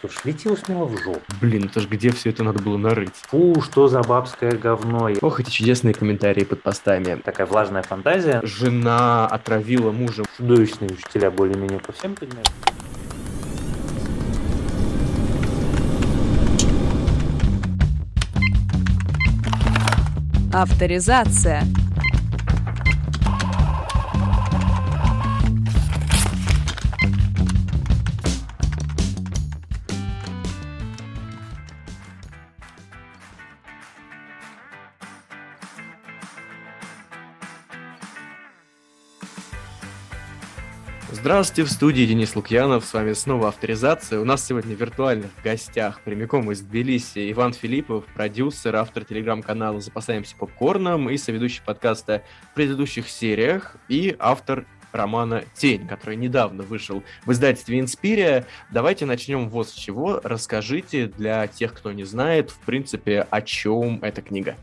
Что ж, летело смело в жопу. Блин, это ж где все это надо было нарыть? Фу, что за бабское говно. Ох, эти чудесные комментарии под постами. Такая влажная фантазия. Жена отравила мужа. Чудовищные учителя более-менее по всем предметам. Авторизация. Здравствуйте, в студии Денис Лукьянов, с вами снова авторизация. У нас сегодня в виртуальных гостях прямиком из Тбилиси Иван Филиппов, продюсер, автор телеграм-канала «Запасаемся попкорном» и соведущий подкаста в предыдущих сериях и автор романа «Тень», который недавно вышел в издательстве «Инспирия». Давайте начнем вот с чего. Расскажите для тех, кто не знает, в принципе, о чем эта книга.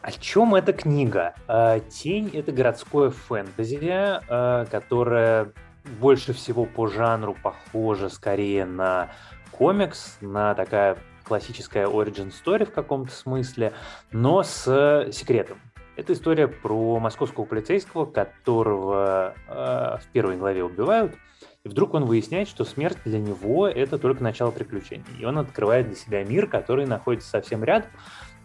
О чем эта книга? Э, «Тень» — это городское фэнтези, э, которое больше всего по жанру похоже скорее на комикс, на такая классическая origin story в каком-то смысле, но с секретом. Это история про московского полицейского, которого э, в первой главе убивают, и вдруг он выясняет, что смерть для него это только начало приключений. И он открывает для себя мир, который находится совсем рядом,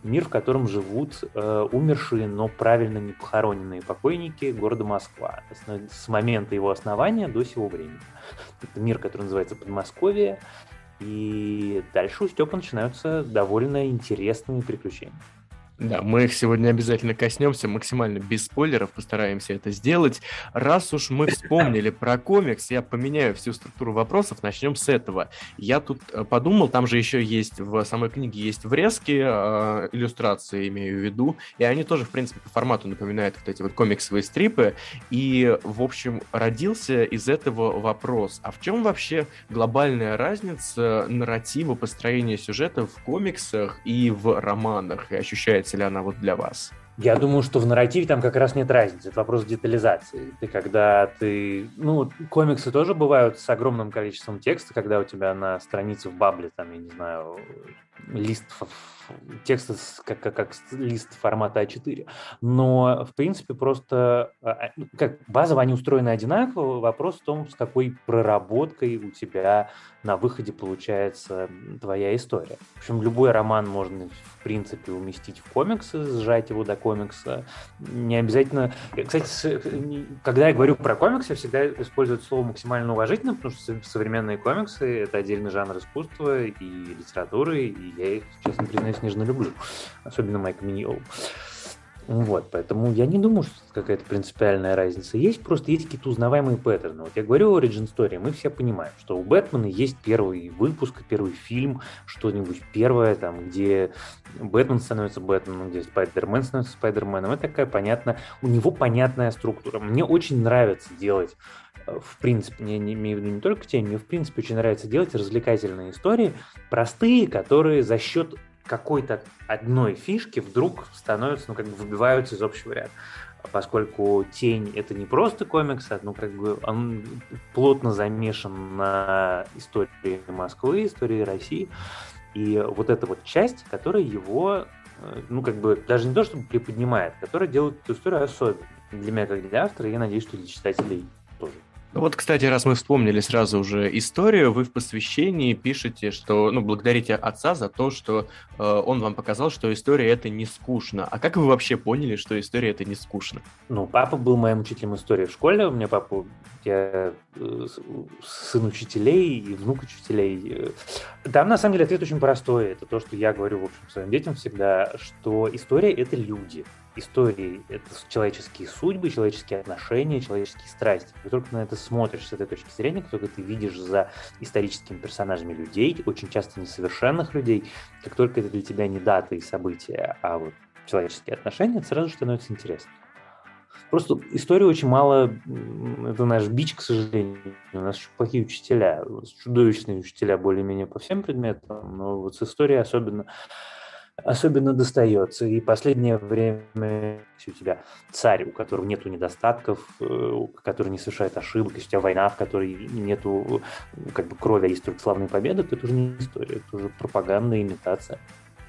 мир, в котором живут э, умершие, но правильно не похороненные покойники города Москва с, момента его основания до сего времени. Это мир, который называется Подмосковье, и дальше у Степа начинаются довольно интересные приключения. Да, мы их сегодня обязательно коснемся, максимально без спойлеров постараемся это сделать. Раз уж мы вспомнили про комикс, я поменяю всю структуру вопросов, начнем с этого. Я тут э, подумал, там же еще есть в самой книге есть врезки, э, иллюстрации имею в виду, и они тоже, в принципе, по формату напоминают вот эти вот комиксовые стрипы. И, в общем, родился из этого вопрос, а в чем вообще глобальная разница нарратива, построения сюжета в комиксах и в романах? И ощущается является ли она вот для вас? Я думаю, что в нарративе там как раз нет разницы. Это вопрос детализации. Ты когда ты... Ну, комиксы тоже бывают с огромным количеством текста, когда у тебя на странице в бабле, там, я не знаю, лист текста как, как, как лист формата А4. Но, в принципе, просто а, а, ну, как базово они устроены одинаково. Вопрос в том, с какой проработкой у тебя на выходе получается твоя история. В общем, любой роман можно, в принципе, уместить в комиксы, сжать его до комикса. Не обязательно... Кстати, когда я говорю про комиксы, я всегда использую слово максимально уважительно, потому что современные комиксы — это отдельный жанр искусства и литературы, и я их, честно признаюсь, нежно люблю. Особенно Майк Миньоу. Вот, поэтому я не думаю, что какая-то принципиальная разница. Есть просто есть какие-то узнаваемые паттерны. Вот я говорю о Origin Story, мы все понимаем, что у Бэтмена есть первый выпуск, первый фильм, что-нибудь первое, там, где Бэтмен становится Бэтменом, где Спайдермен становится Спайдерменом. Это такая понятная, у него понятная структура. Мне очень нравится делать в принципе, не, не имею в виду не только тень, мне в принципе очень нравится делать развлекательные истории, простые, которые за счет какой-то одной фишки вдруг становятся, ну, как бы выбиваются из общего ряда. Поскольку «Тень» — это не просто комикс, а ну, как бы он плотно замешан на истории Москвы, истории России. И вот эта вот часть, которая его, э, ну, как бы, даже не то, чтобы приподнимает, которая делает эту историю особенной. Для меня, как для автора, я надеюсь, что для читателей тоже. Ну вот, кстати, раз мы вспомнили сразу уже историю, вы в посвящении пишете, что, ну, благодарите отца за то, что э, он вам показал, что история это не скучно. А как вы вообще поняли, что история это не скучно? Ну, папа был моим учителем истории в школе, у меня папа, я э, сын учителей и внук учителей. Там, на самом деле, ответ очень простой. Это то, что я говорю, в общем, своим детям всегда, что история — это люди истории — это человеческие судьбы, человеческие отношения, человеческие страсти. Как только на это смотришь с этой точки зрения, как только ты видишь за историческими персонажами людей, очень часто несовершенных людей, как только это для тебя не даты и события, а вот человеческие отношения, это сразу становится интересно. Просто истории очень мало, это наш бич, к сожалению. У нас плохие учителя, чудовищные учителя более-менее по всем предметам, но вот с историей особенно особенно достается. И последнее время если у тебя царь, у которого нету недостатков, э, который не совершает ошибок, если у тебя война, в которой нету как бы крови, а есть только славные победы, то это уже не история, это уже пропаганда, имитация.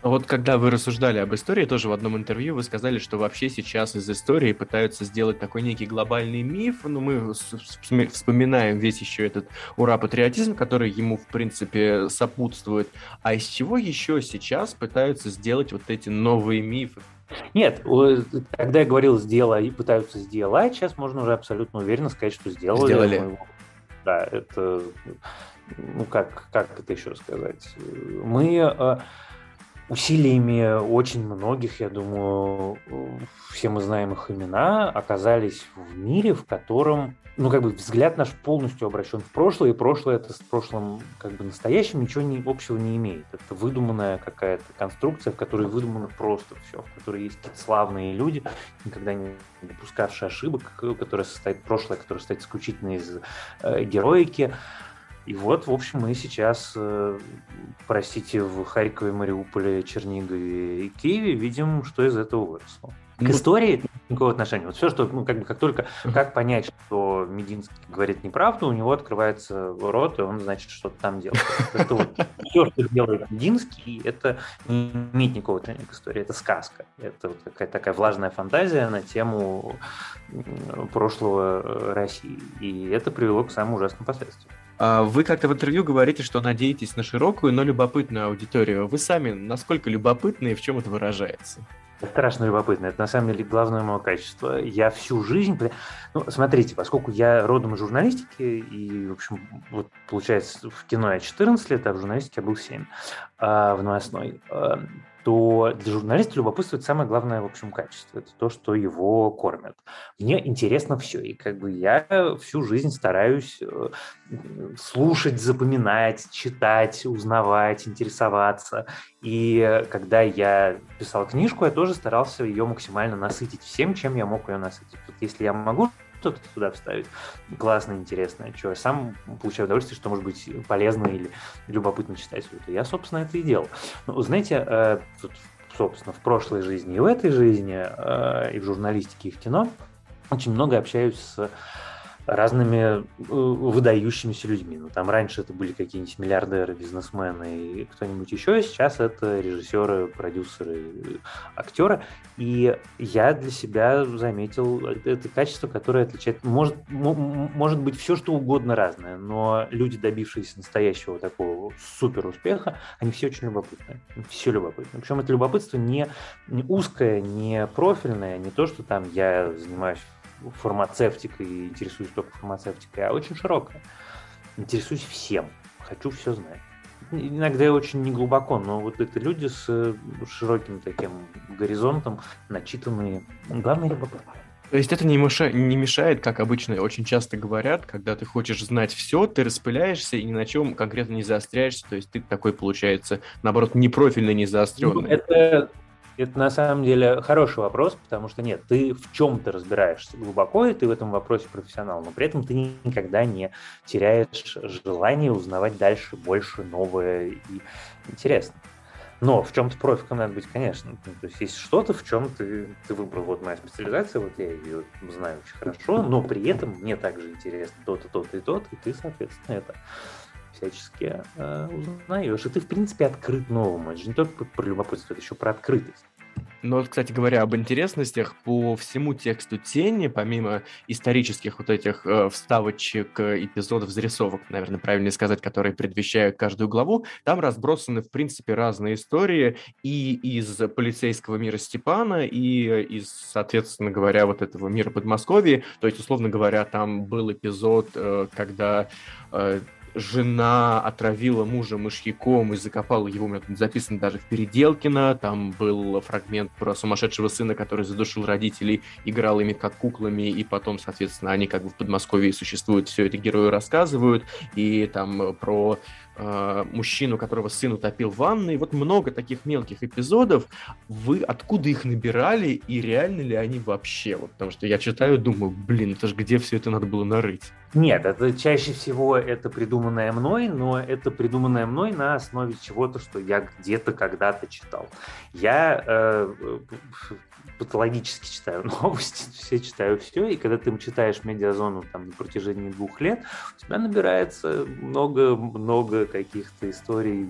Вот когда вы рассуждали об истории, тоже в одном интервью вы сказали, что вообще сейчас из истории пытаются сделать такой некий глобальный миф, но мы вспоминаем весь еще этот ура-патриотизм, который ему, в принципе, сопутствует. А из чего еще сейчас пытаются сделать вот эти новые мифы? Нет, когда я говорил «сделай» пытаются сделать, сейчас можно уже абсолютно уверенно сказать, что сделали. Сделали. Да, это, ну как, как это еще сказать? Мы э, усилиями очень многих, я думаю, все мы знаем их имена, оказались в мире, в котором, ну, как бы взгляд наш полностью обращен в прошлое, и прошлое это с прошлым, как бы настоящим ничего не, общего не имеет. Это выдуманная какая-то конструкция, в которой выдумано просто все, в которой есть славные люди, никогда не допускавшие ошибок, которая состоит прошлое, которое состоит исключительно из э, героики, и вот, в общем, мы сейчас, э, простите, в Харькове, Мариуполе, Чернигове и Киеве видим, что из этого выросло. К истории никакого отношения. Вот все, что, ну, как бы, как только, как понять, что Мединский говорит неправду, у него открывается рот, и он, значит, что-то там делает. Это вот все, что делает Мединский, это не имеет никакого отношения к истории, это сказка. Это вот какая-то такая влажная фантазия на тему прошлого э, России. И это привело к самым ужасным последствиям. А, вы как-то в интервью говорите, что надеетесь на широкую, но любопытную аудиторию. Вы сами насколько любопытны и в чем это выражается? Страшно любопытно. Это на самом деле главное мое качество. Я всю жизнь... Ну, смотрите, поскольку я родом из журналистики, и, в общем, вот получается, в кино я 14 лет, а в журналистике я был 7 а, в новостной. То для журналиста любопытство – это самое главное, в общем, качество. Это то, что его кормят. Мне интересно все. И как бы я всю жизнь стараюсь э, слушать, запоминать, читать, узнавать, интересоваться. И когда я писал книжку, я тоже старался ее максимально насытить всем, чем я мог ее насытить. Вот если я могу что-то туда вставить классное, интересное, что я сам получаю удовольствие, что может быть полезно или любопытно читать. Вот я, собственно, это и делал. Ну, знаете, э, тут, собственно, в прошлой жизни и в этой жизни, э, и в журналистике, и в кино очень много общаюсь с разными э, выдающимися людьми. Ну, там раньше это были какие-нибудь миллиардеры, бизнесмены и кто-нибудь еще, сейчас это режиссеры, продюсеры, актеры. И я для себя заметил это качество, которое отличает, может, может быть все что угодно разное, но люди, добившиеся настоящего такого супер успеха, они все очень любопытные. Все любопытно. Причем это любопытство не, не узкое, не профильное, не то, что там я занимаюсь фармацевтикой и интересуюсь только фармацевтикой, а очень широкая. Интересуюсь всем, хочу все знать. Иногда я очень неглубоко, но вот это люди с э, широким таким горизонтом, начитанные. Главное, любопытно. То есть это не, мешает, не мешает, как обычно очень часто говорят, когда ты хочешь знать все, ты распыляешься и ни на чем конкретно не заостряешься, то есть ты такой, получается, наоборот, непрофильный, не заостренный. Ну, это это на самом деле хороший вопрос, потому что нет, ты в чем-то разбираешься глубоко, и ты в этом вопросе профессионал, но при этом ты никогда не теряешь желание узнавать дальше больше, новое и интересное. Но в чем-то профиком надо быть, конечно. Ну, то есть есть что-то, в чем ты, ты выбрал. Вот моя специализация, вот я ее знаю очень хорошо, но при этом мне также интересно то-то, то-то и то-то, и ты, соответственно, это всячески э, узнаешь. И ты, в принципе, открыт новому. Это же не только про любопытство, это еще про открытость. Но вот, кстати говоря, об интересностях, по всему тексту «Тени», помимо исторических вот этих э, вставочек, э, эпизодов, зарисовок, наверное, правильнее сказать, которые предвещают каждую главу, там разбросаны, в принципе, разные истории и из полицейского мира Степана, и из, соответственно говоря, вот этого мира Подмосковья. То есть, условно говоря, там был эпизод, э, когда э, жена отравила мужа мышьяком и закопала его, у меня тут записано даже в Переделкино, там был фрагмент про сумасшедшего сына, который задушил родителей, играл ими как куклами, и потом, соответственно, они как бы в Подмосковье существуют, все это герои рассказывают, и там про э, мужчину, которого сын утопил в ванной. Вот много таких мелких эпизодов. Вы откуда их набирали и реально ли они вообще? Вот, потому что я читаю, думаю, блин, это же где все это надо было нарыть? Нет, это чаще всего это придуманное мной, но это придуманное мной на основе чего-то, что я где-то когда-то читал. Я э, патологически читаю новости, все читаю все, и когда ты читаешь медиазону там на протяжении двух лет, у тебя набирается много-много каких-то историй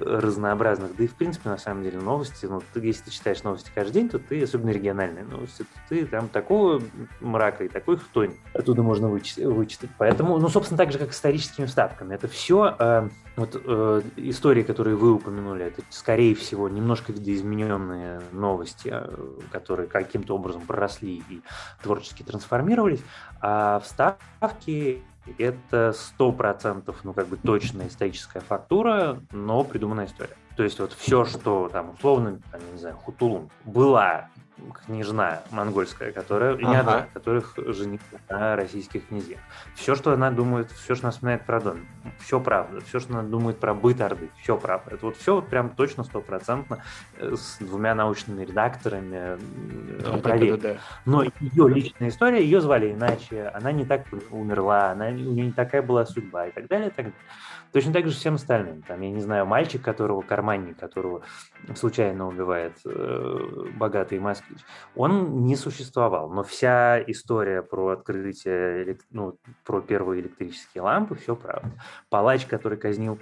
разнообразных. Да и, в принципе, на самом деле, новости, ну, ты, если ты читаешь новости каждый день, то ты, особенно региональные новости, то ты там такого мрака и такой хтонь оттуда можно вычитать. вычитать. Поэтому, ну, собственно, так же, как историческими вставками. Это все, э, вот э, истории, которые вы упомянули, это, скорее всего, немножко видоизмененные новости, э, которые каким-то образом проросли и творчески трансформировались, а вставки это сто процентов, ну, как бы точная историческая фактура, но придуманная история. То есть вот все, что там условно, там, не знаю, Хутулун была княжна монгольская, которая, ага. не одна, которых женилась на российских князьях. Все, что она думает, все, что она вспоминает про дом, все правда. Все, что она думает про быт Орды, все правда. Это вот все вот прям точно стопроцентно э, с двумя научными редакторами да, проверено. Да, да, да. Но ее личная история, ее звали иначе, она не так умерла, она, у нее не такая была судьба и так далее, и так далее. Точно так же всем остальным. Там, я не знаю, мальчик, которого, карманник, которого случайно убивает э, богатый москвич, он не существовал. Но вся история про открытие, ну, про первые электрические лампы, все правда. Палач, который казнил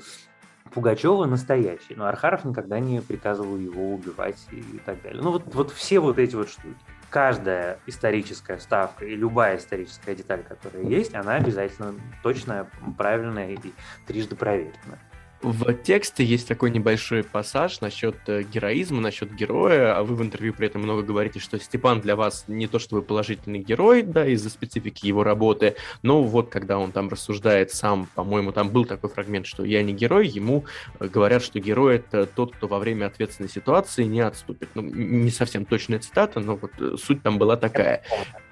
Пугачева настоящий, но Архаров никогда не приказывал его убивать и так далее. Ну вот, вот все вот эти вот штуки каждая историческая ставка и любая историческая деталь, которая есть, она обязательно точная, правильная и трижды проверенная. В тексте есть такой небольшой пассаж насчет э, героизма, насчет героя, а вы в интервью при этом много говорите, что Степан для вас не то чтобы положительный герой, да, из-за специфики его работы, но вот когда он там рассуждает сам, по-моему, там был такой фрагмент, что я не герой, ему э, говорят, что герой это тот, кто во время ответственной ситуации не отступит. Ну, не совсем точная цитата, но вот э, суть там была такая.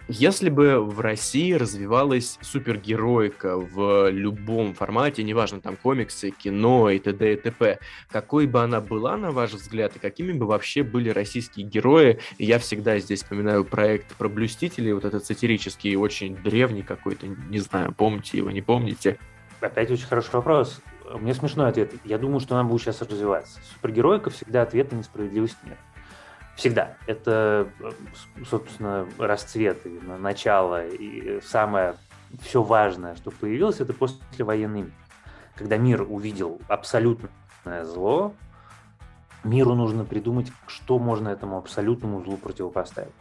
Если бы в России развивалась супергероика в любом формате, неважно, там комиксы, кино и т.д. и т.п., какой бы она была, на ваш взгляд, и какими бы вообще были российские герои? И я всегда здесь вспоминаю проект про блюстителей, вот этот сатирический, очень древний какой-то, не знаю, помните его, не помните? Опять очень хороший вопрос. Мне смешной ответ. Я думаю, что она будет сейчас развиваться. Супергероика всегда ответ на несправедливость нет. Всегда. Это, собственно, расцвет и начало, и самое все важное, что появилось, это послевоенный мир. Когда мир увидел абсолютное зло, миру нужно придумать, что можно этому абсолютному злу противопоставить.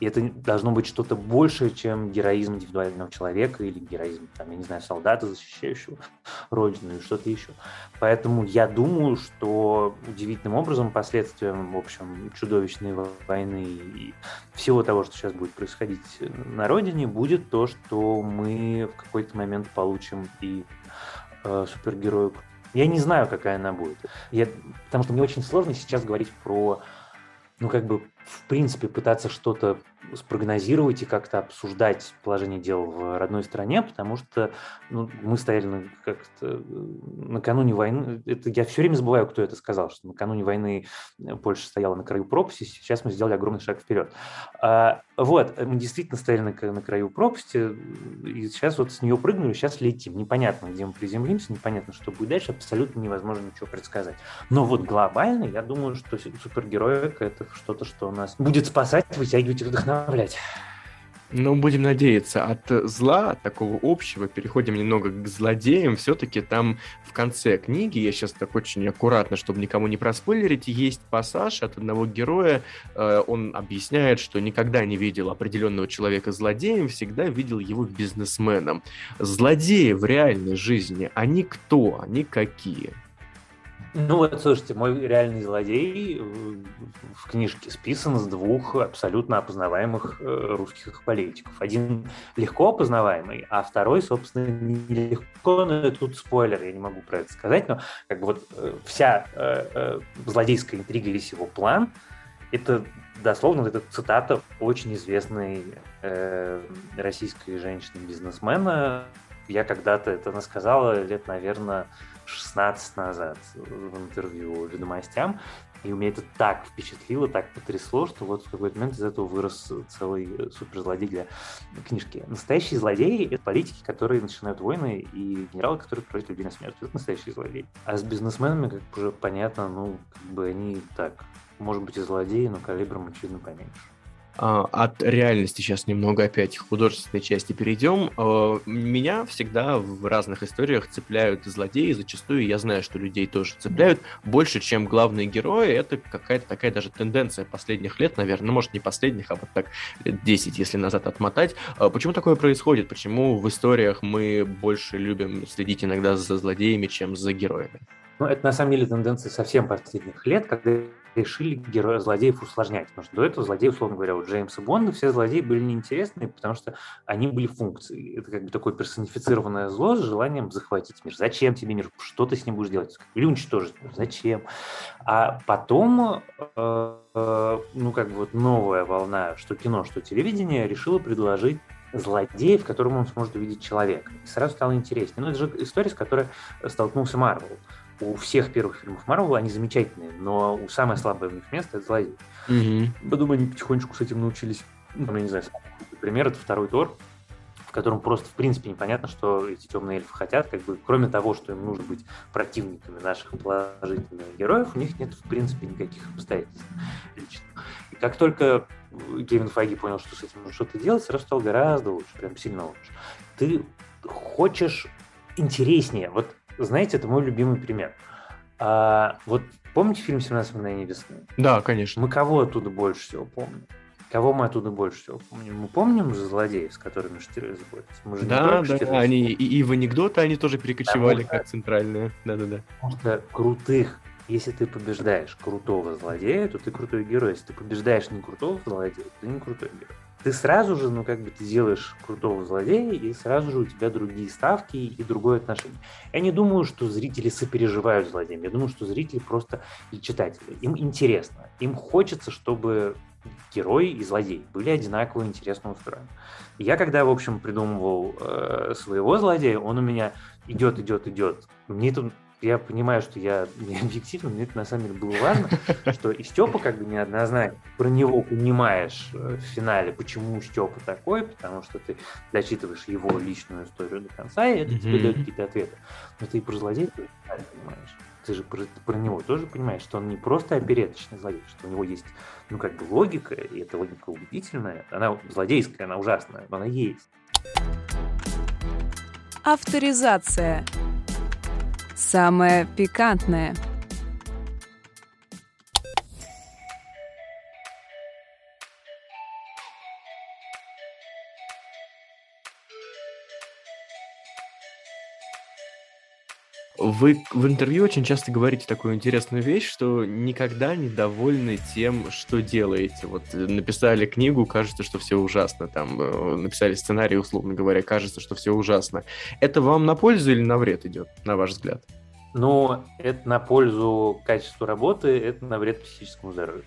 И это должно быть что-то большее, чем героизм индивидуального человека или героизм, там, я не знаю, солдата, защищающего родину или что-то еще. Поэтому я думаю, что удивительным образом последствием, в общем, чудовищной войны и всего того, что сейчас будет происходить на родине, будет то, что мы в какой-то момент получим и э, супергерою. Я не знаю, какая она будет. Я, потому что мне очень сложно сейчас говорить про ну, как бы, в принципе, пытаться что-то спрогнозировать и как-то обсуждать положение дел в родной стране, потому что ну, мы стояли как-то э, накануне войны, это, я все время забываю, кто это сказал, что накануне войны э, Польша стояла на краю пропасти, сейчас мы сделали огромный шаг вперед. А, вот, мы действительно стояли на, на краю пропасти, и сейчас вот с нее прыгнули, сейчас летим. Непонятно, где мы приземлимся, непонятно, что будет дальше, абсолютно невозможно ничего предсказать. Но вот глобально, я думаю, что супергероика – это что-то, что нас будет спасать, вытягивать и вдохновлять. Ну, будем надеяться, от зла, от такого общего, переходим немного к злодеям. Все-таки там в конце книги, я сейчас так очень аккуратно, чтобы никому не проспойлерить, есть пассаж от одного героя. Э, он объясняет, что никогда не видел определенного человека злодеем, всегда видел его бизнесменом. Злодеи в реальной жизни, они кто? Они какие? Ну вот, слушайте, мой реальный злодей в книжке списан с двух абсолютно опознаваемых э, русских политиков. Один легко опознаваемый, а второй, собственно, нелегко, но тут спойлер, я не могу про это сказать, но как бы вот э, вся э, злодейская интрига, весь его план, это дословно это цитата очень известной российской женщины-бизнесмена я когда-то это насказала лет, наверное, 16 назад в интервью «Ведомостям», и у меня это так впечатлило, так потрясло, что вот в какой-то момент из этого вырос целый суперзлодей для книжки. Настоящие злодеи — это политики, которые начинают войны, и генералы, которые приводят людей на смерть. Это настоящие злодеи. А с бизнесменами, как уже понятно, ну, как бы они так, может быть, и злодеи, но калибром, очевидно, поменьше. А, от реальности сейчас немного опять художественной части перейдем. А, меня всегда в разных историях цепляют злодеи, зачастую я знаю, что людей тоже цепляют больше, чем главные герои. Это какая-то такая даже тенденция последних лет, наверное, ну, может, не последних, а вот так лет 10, если назад отмотать. А, почему такое происходит? Почему в историях мы больше любим следить иногда за злодеями, чем за героями? Ну, это на самом деле тенденция совсем последних лет, когда решили героя злодеев усложнять. Потому что до этого злодеи, условно говоря, у Джеймса Бонда все злодеи были неинтересные, потому что они были функцией. Это как бы такое персонифицированное зло с желанием захватить мир. Зачем тебе мир? Что ты с ним будешь делать? Или уничтожить? Зачем? А потом, э, ну, как бы вот новая волна, что кино, что телевидение, решила предложить злодеев, в котором он сможет увидеть человека. И сразу стало интереснее. Ну, это же история, с которой столкнулся Марвел у всех первых фильмов Марвел они замечательные, но у самое слабое в них место это злодей. Mm-hmm. Потом они потихонечку с этим научились. Ну, я не знаю, пример это второй Тор, в котором просто в принципе непонятно, что эти темные эльфы хотят, как бы кроме того, что им нужно быть противниками наших положительных героев, у них нет в принципе никаких обстоятельств лично. И как только Кевин Файги понял, что с этим нужно что-то делать, сразу стал гораздо лучше, прям сильно лучше. Ты хочешь интереснее. Вот знаете, это мой любимый пример. А, вот помните фильм «17 мгновений весны»? Да, конечно. Мы кого оттуда больше всего помним? Кого мы оттуда больше всего помним? Мы помним же злодеев, с которыми Штирлиц заботится? Мы же да, да, Штирлиц. они и, и в анекдоты они тоже перекочевали да, как центральные. Да-да-да. Потому что крутых, если ты побеждаешь крутого злодея, то ты крутой герой. Если ты побеждаешь не крутого злодея, то ты не крутой герой ты сразу же, ну, как бы ты делаешь крутого злодея, и сразу же у тебя другие ставки и другое отношение. Я не думаю, что зрители сопереживают злодеям. Я думаю, что зрители просто и читатели. Им интересно. Им хочется, чтобы герой и злодей были одинаково интересно устроены. Я когда, в общем, придумывал э, своего злодея, он у меня идет, идет, идет. Мне тут я понимаю, что я не объективно, но это на самом деле было важно, что и Степа как бы неоднозначно про него понимаешь э, в финале, почему Степа такой, потому что ты дочитываешь его личную историю до конца, и это тебе дает какие-то ответы. Но ты и про злодея понимаешь. Ты же про, про него тоже понимаешь, что он не просто опереточный злодей, что у него есть, ну, как бы логика, и эта логика убедительная. Она злодейская, она ужасная, но она есть. Авторизация – Самое пикантное – Вы в интервью очень часто говорите такую интересную вещь, что никогда не довольны тем, что делаете. Вот э, написали книгу, кажется, что все ужасно. Там э, написали сценарий, условно говоря, кажется, что все ужасно. Это вам на пользу или на вред идет, на ваш взгляд? Ну, это на пользу качеству работы, это на вред психическому здоровью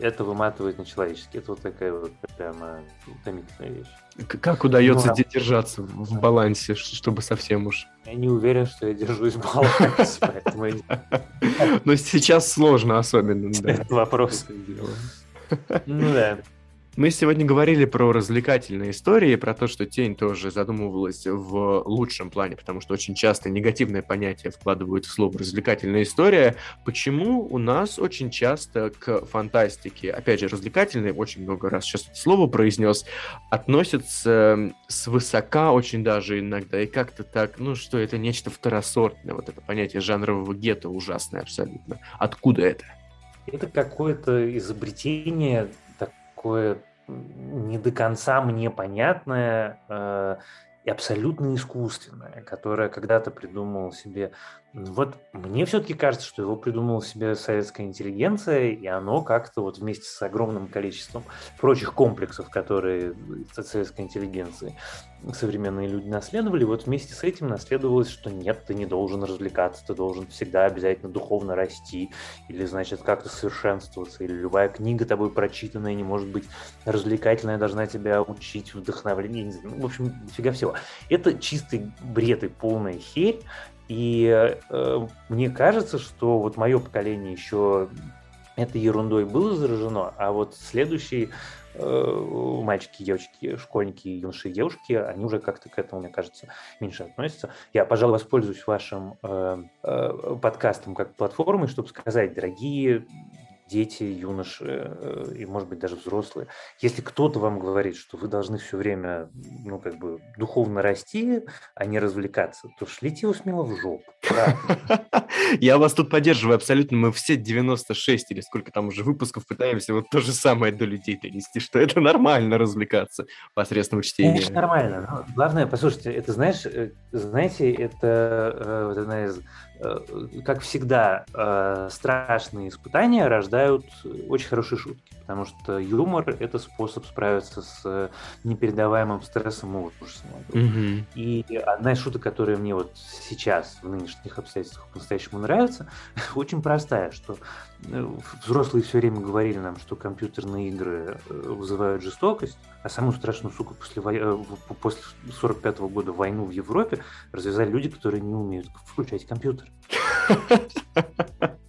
это выматывает на человеческий. Это вот такая вот прямо утомительная вещь. Как удается ну, держаться в балансе, чтобы совсем уж? Я не уверен, что я держусь в балансе, поэтому Но сейчас сложно особенно. Это вопрос. Ну да. Мы сегодня говорили про развлекательные истории, про то, что тень тоже задумывалась в лучшем плане, потому что очень часто негативное понятие вкладывают в слово развлекательная история. Почему у нас очень часто к фантастике, опять же, развлекательной, очень много раз сейчас слово произнес, относятся свысока очень даже иногда, и как-то так, ну что, это нечто второсортное, вот это понятие жанрового гетто ужасное абсолютно. Откуда это? Это какое-то изобретение такое не до конца мне понятное э, и абсолютно искусственное, которое когда-то придумал себе. Вот мне все-таки кажется, что его придумала себе советская интеллигенция, и оно как-то вот вместе с огромным количеством прочих комплексов, которые от советской интеллигенции, современные люди наследовали, вот вместе с этим наследовалось, что нет, ты не должен развлекаться, ты должен всегда обязательно духовно расти, или, значит, как-то совершенствоваться, или любая книга тобой прочитанная не может быть развлекательная, должна тебя учить, вдохновление, ну, в общем, дофига всего. Это чистый бред и полная херь, и э, мне кажется, что вот мое поколение еще этой ерундой было заражено, а вот следующие э, мальчики, девочки, школьники, юноши и девушки, они уже как-то к этому, мне кажется, меньше относятся. Я, пожалуй, воспользуюсь вашим э, э, подкастом как платформой, чтобы сказать, дорогие дети, юноши э, и, может быть, даже взрослые. Если кто-то вам говорит, что вы должны все время, ну, как бы, духовно расти, а не развлекаться, то шлите его смело в жопу. Я вас тут поддерживаю абсолютно. Мы все 96 или сколько там уже выпусков пытаемся вот то же самое до людей донести, что это нормально развлекаться посредством чтения. Конечно, нормально. Но главное, послушайте, это, знаешь, э, знаете, это э, одна из как всегда, э, страшные испытания рождают очень хорошие шутки, потому что юмор — это способ справиться с непередаваемым стрессом и ужасом. Mm-hmm. И одна из шуток, которая мне вот сейчас, в нынешних обстоятельствах, по-настоящему нравится, очень простая, что э, взрослые все время говорили нам, что компьютерные игры вызывают жестокость, а самую страшную, суку, после, после 45 -го года войну в Европе развязали люди, которые не умеют включать компьютер.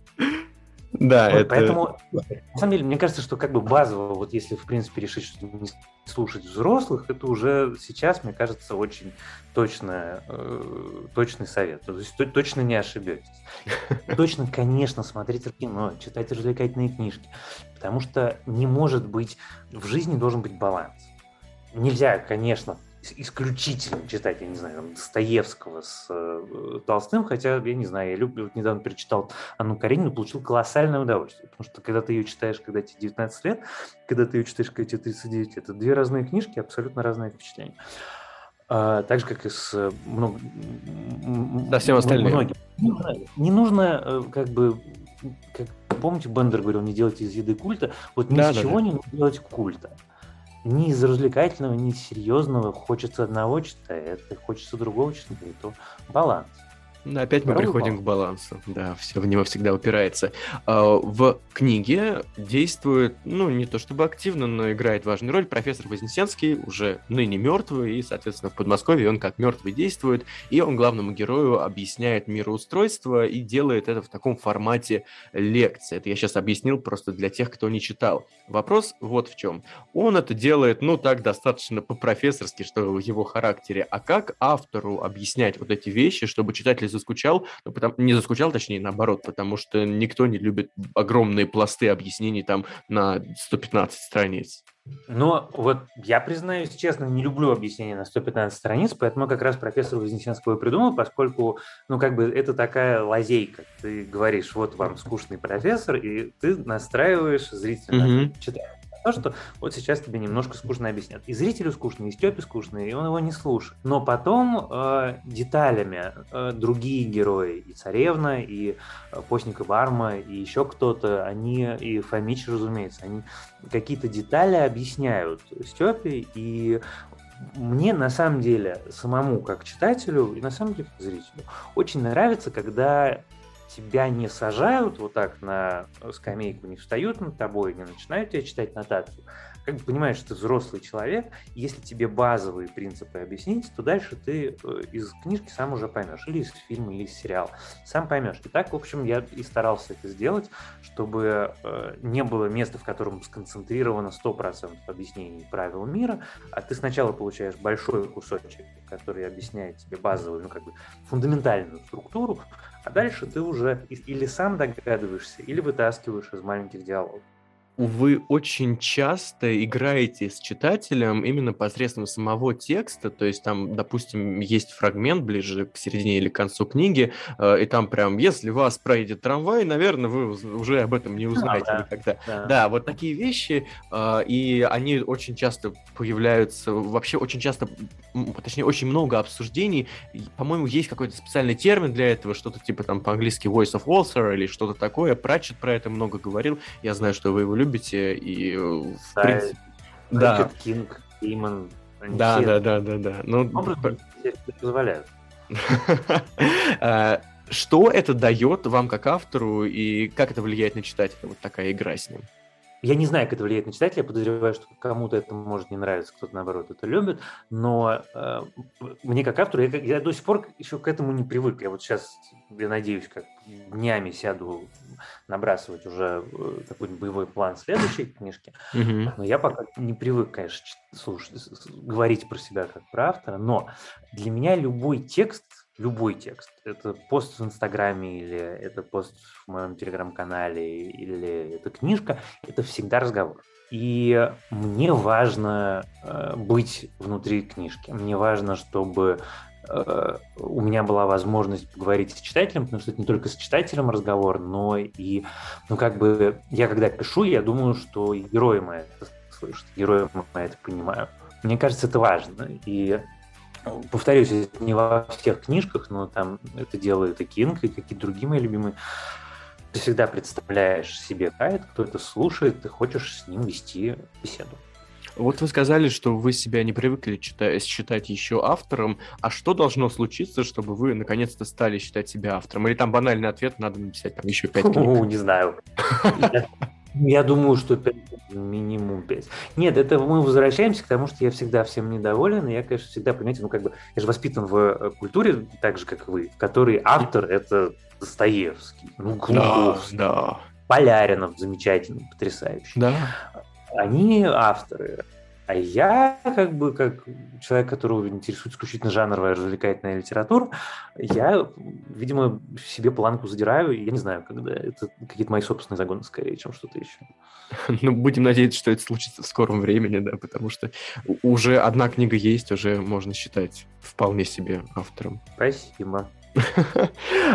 Да, это... Поэтому, на самом деле, мне кажется, что как бы базово, вот если, в принципе, решить, что не слушать взрослых, это уже сейчас, мне кажется, очень точно, э, точный совет. То есть точно не ошибетесь. Точно, конечно, смотрите кино, читать развлекательные книжки, потому что не может быть, в жизни должен быть баланс. Нельзя, конечно, исключительно читать, я не знаю, там, Достоевского с э, Толстым, хотя, я не знаю, я люблю, вот недавно перечитал Анну Каренину, получил колоссальное удовольствие, потому что когда ты ее читаешь, когда тебе 19 лет, когда ты ее читаешь, когда тебе 39 это две разные книжки, абсолютно разные впечатления. А, так же, как и с э, много, да, всем остальным. Многим. Не нужно, э, как бы, как, помните, Бендер говорил, не делайте из еды культа, вот ни да, из да, чего да. не нужно делать культа ни из развлекательного, ни из серьезного. Хочется одного читать, хочется другого читать, и то баланс. Опять мы приходим к балансу. Да, все в него всегда упирается. А, в книге действует, ну, не то чтобы активно, но играет важную роль профессор Вознесенский, уже ныне мертвый, и, соответственно, в Подмосковье он как мертвый действует, и он главному герою объясняет мироустройство и делает это в таком формате лекции. Это я сейчас объяснил просто для тех, кто не читал. Вопрос вот в чем. Он это делает, ну, так достаточно по-профессорски, что в его характере. А как автору объяснять вот эти вещи, чтобы читатель заскучал, ну, потому, не заскучал, точнее, наоборот, потому что никто не любит огромные пласты объяснений там на 115 страниц. Но вот я признаюсь честно, не люблю объяснения на 115 страниц, поэтому как раз профессор Вознесенского придумал, поскольку, ну, как бы это такая лазейка. Ты говоришь, вот вам скучный профессор, и ты настраиваешь зрителя mm-hmm. читать то, что вот сейчас тебе немножко скучно объяснят. И зрителю скучно, и Степе скучно, и он его не слушает. Но потом э, деталями э, другие герои, и Царевна, и э, Постник и Барма, и еще кто-то, они, и Фомич, разумеется, они какие-то детали объясняют Степе, и мне на самом деле самому как читателю и на самом деле зрителю очень нравится, когда тебя не сажают вот так на скамейку, не встают над тобой, не начинают тебе читать нотацию, как бы понимаешь, что ты взрослый человек, если тебе базовые принципы объяснить, то дальше ты э, из книжки сам уже поймешь, или из фильма, или из сериала, сам поймешь. И так, в общем, я и старался это сделать, чтобы э, не было места, в котором сконцентрировано 100% объяснений правил мира, а ты сначала получаешь большой кусочек, который объясняет тебе базовую, ну, как бы фундаментальную структуру, а дальше ты уже или сам догадываешься, или вытаскиваешь из маленьких диалогов вы очень часто играете с читателем именно посредством самого текста, то есть там, допустим, есть фрагмент ближе к середине или к концу книги, э, и там прям, если вас проедет трамвай, наверное, вы уже об этом не узнаете а, да, никогда. Да. да, вот такие вещи, э, и они очень часто появляются, вообще очень часто, точнее, очень много обсуждений, по-моему, есть какой-то специальный термин для этого, что-то типа там по-английски voice of author или что-то такое, Пратчет про это много говорил, я знаю, что вы его любите, и э, в да, принципе... Да. Кинг, Они да, все... да, да, да, да. Ну, образом позволяют. А, что это дает вам как автору и как это влияет на читателя, вот такая игра с ним? Я не знаю, как это влияет на читателя, я подозреваю, что кому-то это может не нравиться, кто-то, наоборот, это любит, но э, мне как автору, я, я до сих пор еще к этому не привык. Я вот сейчас, я надеюсь, как днями сяду набрасывать уже э, какой-нибудь боевой план следующей книжки, mm-hmm. но я пока не привык, конечно, слушать, говорить про себя как про автора, но для меня любой текст – любой текст. Это пост в Инстаграме или это пост в моем Телеграм-канале или это книжка, это всегда разговор. И мне важно э, быть внутри книжки. Мне важно, чтобы э, у меня была возможность поговорить с читателем, потому что это не только с читателем разговор, но и, ну, как бы, я когда пишу, я думаю, что герои мои это слышат, герои мои это понимают. Мне кажется, это важно. И повторюсь, не во всех книжках, но там это делает и Кинг, и какие-то другие мои любимые. Ты всегда представляешь себе хайт, кто это слушает, ты хочешь с ним вести беседу. Вот вы сказали, что вы себя не привыкли читать, считать еще автором. А что должно случиться, чтобы вы наконец-то стали считать себя автором? Или там банальный ответ, надо написать там еще пять книг? Ну, не знаю. Я думаю, что 5, минимум 5. Нет, это мы возвращаемся к тому, что я всегда всем недоволен, и я, конечно, всегда, понимаете, ну, как бы, я же воспитан в э, культуре, так же, как вы, в которой автор — это Достоевский, ну, Глуховский, да, да. Поляринов замечательный, потрясающий. Да. Они авторы. А я, как бы, как человек, которого интересует исключительно жанровая развлекательная литература, я, видимо, себе планку задираю, я не знаю, когда это какие-то мои собственные загоны скорее, чем что-то еще. Ну, будем надеяться, что это случится в скором времени, да, потому что уже одна книга есть, уже можно считать вполне себе автором. Спасибо.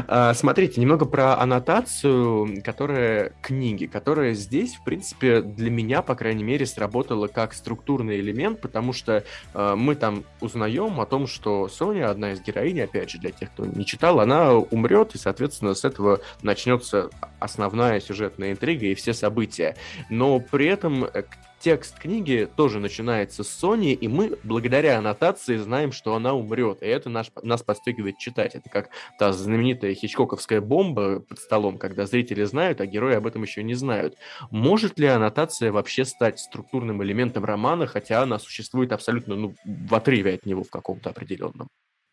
А, смотрите, немного про аннотацию, которая книги, которая здесь, в принципе, для меня, по крайней мере, сработала как структурный элемент, потому что э, мы там узнаем о том, что Соня, одна из героинь, опять же, для тех, кто не читал, она умрет, и, соответственно, с этого начнется основная сюжетная интрига и все события. Но при этом э, текст книги тоже начинается с Сони, и мы благодаря аннотации знаем, что она умрет, и это наш, нас подстегивает читать. Это как та знаменитая хичкоковская бомба под столом, когда зрители знают, а герои об этом еще не знают. Может ли аннотация вообще стать структурным элементом романа, хотя она существует абсолютно ну, в отрыве от него в каком-то определенном?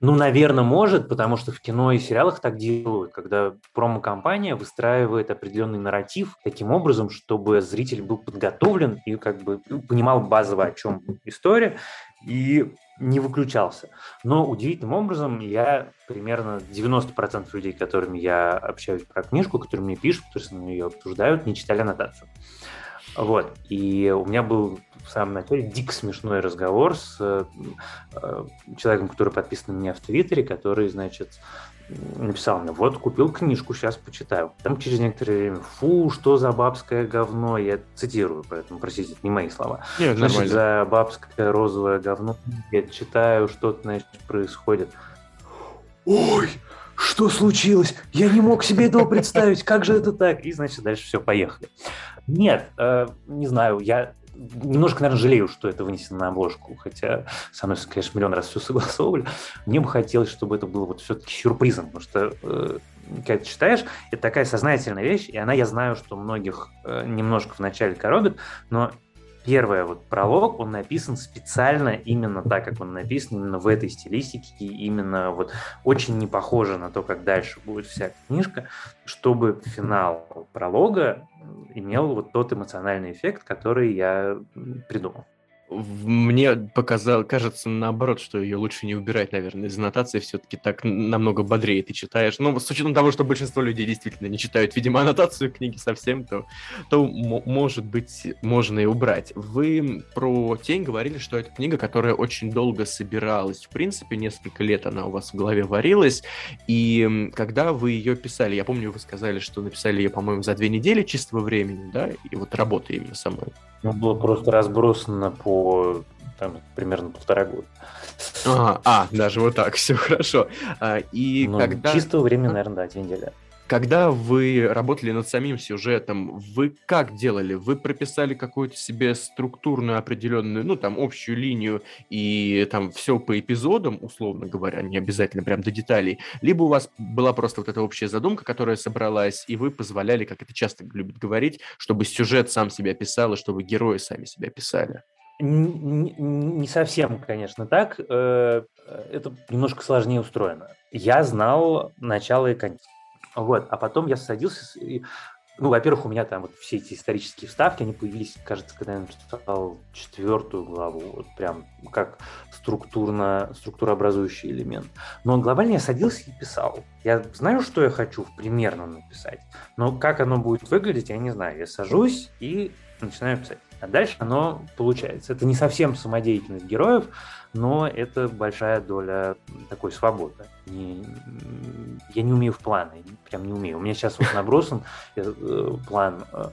Ну, наверное, может, потому что в кино и сериалах так делают, когда промо-компания выстраивает определенный нарратив таким образом, чтобы зритель был подготовлен и как бы понимал базово, о чем история, и не выключался. Но удивительным образом я примерно 90% людей, которыми я общаюсь про книжку, которые мне пишут, которые со мной ее обсуждают, не читали аннотацию. Вот. И у меня был в самом начале дико смешной разговор с э, человеком, который подписан на меня в Твиттере, который, значит, написал мне, вот, купил книжку, сейчас почитаю. Там через некоторое время, фу, что за бабское говно, я цитирую, поэтому, простите, это не мои слова. Нет, значит, нормально. за бабское розовое говно я читаю, что-то, значит, происходит. Ой, что случилось? Я не мог себе этого представить, как же это так? И, значит, дальше все, поехали. Нет, э, не знаю, я немножко, наверное, жалею, что это вынесено на обложку, хотя со мной, конечно, миллион раз все согласовывали. Мне бы хотелось, чтобы это было вот все-таки сюрпризом, потому что э, когда ты читаешь, это такая сознательная вещь, и она, я знаю, что многих э, немножко вначале коробит, но первое, вот пролог, он написан специально именно так, как он написан, именно в этой стилистике, именно вот очень не похоже на то, как дальше будет вся книжка, чтобы финал пролога имел вот тот эмоциональный эффект, который я придумал. Мне показал, кажется, наоборот, что ее лучше не убирать, наверное, из аннотации все-таки так намного бодрее ты читаешь. Ну, с учетом того, что большинство людей действительно не читают, видимо, аннотацию книги совсем, то, то может быть, можно и убрать. Вы про «Тень» говорили, что это книга, которая очень долго собиралась. В принципе, несколько лет она у вас в голове варилась. И когда вы ее писали, я помню, вы сказали, что написали ее, по-моему, за две недели чистого времени, да, и вот работы именно самой. Ну, было просто разбросано по там, примерно полтора года. А, а, даже вот так, все хорошо. А, и ну, когда... Чистого времени, наверное, да, две недели. Когда вы работали над самим сюжетом, вы как делали? Вы прописали какую-то себе структурную определенную, ну, там, общую линию и там все по эпизодам, условно говоря, не обязательно прям до деталей, либо у вас была просто вот эта общая задумка, которая собралась, и вы позволяли, как это часто любят говорить, чтобы сюжет сам себя писал, и чтобы герои сами себя писали? Не, совсем, конечно, так. Э, это немножко сложнее устроено. Я знал начало и конец. Вот, а потом я садился, и, ну, во-первых, у меня там вот все эти исторические вставки, они появились, кажется, когда я написал четвертую главу, вот прям как структурно, структурообразующий элемент. Но глобально я садился и писал. Я знаю, что я хочу примерно написать, но как оно будет выглядеть, я не знаю. Я сажусь и начинаю писать. А дальше оно получается. Это не совсем самодеятельность героев, но это большая доля такой свободы. Не, я не умею в планы, прям не умею. У меня сейчас вот набросан э, план э,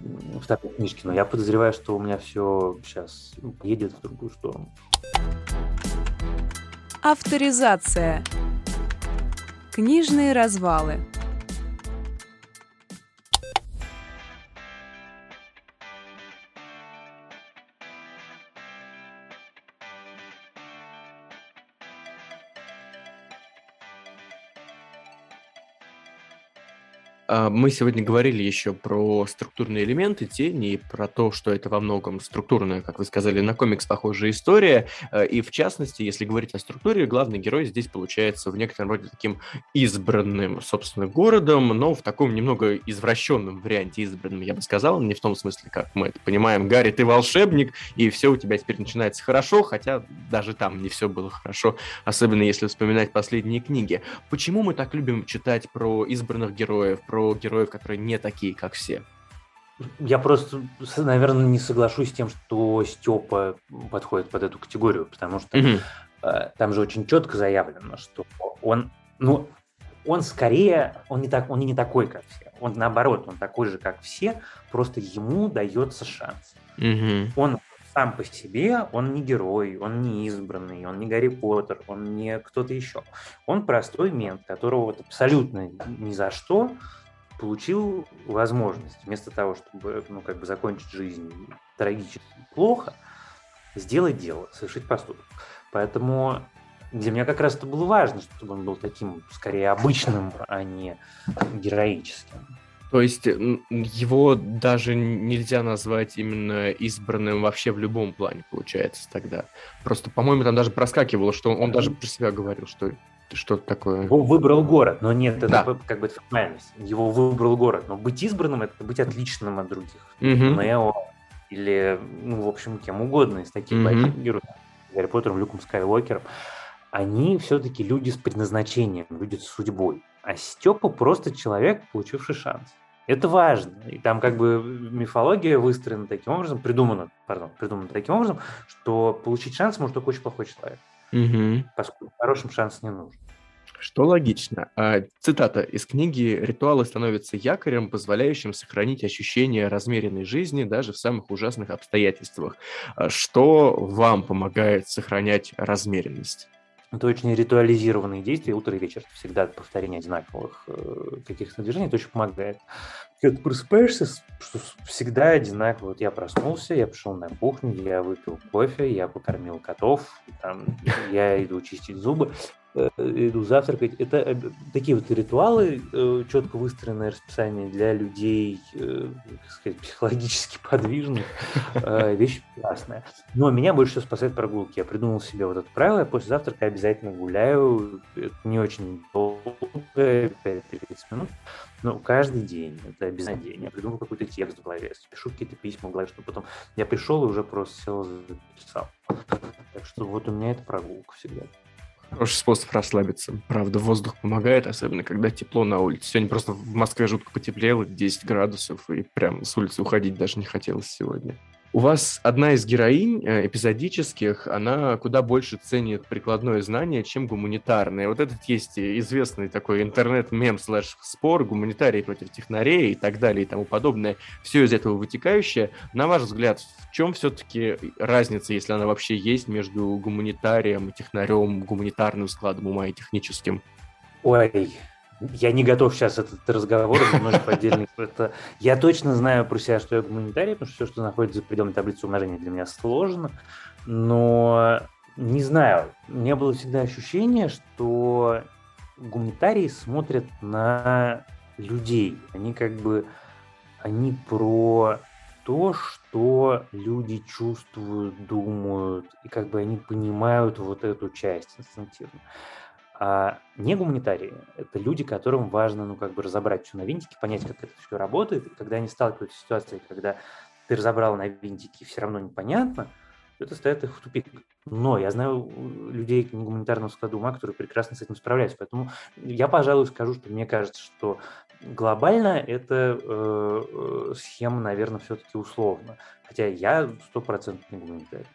в такой книжке, но я подозреваю, что у меня все сейчас едет в другую сторону. Авторизация. Книжные развалы. Мы сегодня говорили еще про структурные элементы тени, и про то, что это во многом структурная, как вы сказали, на комикс похожая история. А, и в частности, если говорить о структуре, главный герой здесь получается в некотором роде таким избранным, собственно, городом, но в таком немного извращенном варианте избранным, я бы сказал, не в том смысле, как мы это понимаем, Гарри, ты волшебник, и все у тебя теперь начинается хорошо, хотя даже там не все было хорошо, особенно если вспоминать последние книги. Почему мы так любим читать про избранных героев, про про героев, которые не такие, как все. Я просто, наверное, не соглашусь с тем, что Степа подходит под эту категорию, потому что mm э, там же очень четко заявлено, что он, ну, он скорее, он не, так, он не такой, как все. Он наоборот, он такой же, как все, просто ему дается шанс. mm Он сам по себе, он не герой, он не избранный, он не Гарри Поттер, он не кто-то еще. Он простой мент, которого вот абсолютно ни за что получил возможность вместо того, чтобы ну, как бы закончить жизнь трагически плохо, сделать дело, совершить поступок. Поэтому для меня как раз это было важно, чтобы он был таким, скорее, обычным, а не героическим. То есть его даже нельзя назвать именно избранным вообще в любом плане, получается, тогда. Просто, по-моему, там даже проскакивало, что он, он даже про себя говорил, что что-то такое. Его выбрал город, но нет, это да. как бы формальность. Его выбрал город, но быть избранным это быть отличным от других. Угу. Нео или, ну, в общем, кем угодно из таких угу. героев, Гарри Поттером, Люком Скайуокером, они все-таки люди с предназначением, люди с судьбой. А Степа просто человек, получивший шанс. Это важно. И там как бы мифология выстроена таким образом, придумана, пардон, придумана таким образом, что получить шанс может только очень плохой человек. Угу. Поскольку хорошим шанс не нужен. Что логично. А, цитата из книги «Ритуалы становятся якорем, позволяющим сохранить ощущение размеренной жизни даже в самых ужасных обстоятельствах». А что вам помогает сохранять размеренность? Это очень ритуализированные действия, утро и вечер. Всегда повторение одинаковых э, каких-то движений, это очень помогает. Когда ты просыпаешься, что всегда одинаково. Вот я проснулся, я пошел на кухню, я выпил кофе, я покормил котов, там, я иду чистить зубы. Э, иду завтракать. Это э, такие вот ритуалы, э, четко выстроенное расписание для людей, как сказать, психологически подвижных, вещь прекрасная. Но меня больше всего спасает прогулки. Я придумал себе вот это правило, я после завтрака обязательно гуляю, это не очень долго, 5-30 минут, но каждый день, это обязательно день. Я придумал какой-то текст в голове, пишу какие-то письма в голове, чтобы потом я пришел и уже просто сел и записал. Так что вот у меня это прогулка всегда. Хороший способ расслабиться. Правда, воздух помогает, особенно когда тепло на улице. Сегодня просто в Москве жутко потеплело, 10 градусов, и прям с улицы уходить даже не хотелось сегодня. У вас одна из героинь э, эпизодических, она куда больше ценит прикладное знание, чем гуманитарное. Вот этот есть известный такой интернет-мем слэш-спор, гуманитарии против технарей и так далее и тому подобное. Все из этого вытекающее. На ваш взгляд, в чем все-таки разница, если она вообще есть, между гуманитарием и технарем, гуманитарным складом ума и техническим? Ой, Я не готов сейчас этот разговор немножко отдельный. Это... Я точно знаю про себя, что я гуманитарий, потому что все, что находится за пределами таблицы умножения, для меня сложно. Но не знаю, у меня было всегда ощущение, что гуманитарии смотрят на людей. Они как бы, они про то, что люди чувствуют, думают, и как бы они понимают вот эту часть инстинктивно. А не гуманитарии – это люди, которым важно, ну, как бы разобрать все на винтике, понять, как это все работает. И когда они сталкиваются с ситуацией, когда ты разобрал на винтике, все равно непонятно, это ставит их в тупик. Но я знаю людей гуманитарного склада ума, которые прекрасно с этим справляются. Поэтому я, пожалуй, скажу, что мне кажется, что глобально эта э, э, схема, наверное, все-таки условно. Хотя я стопроцентный гуманитарий.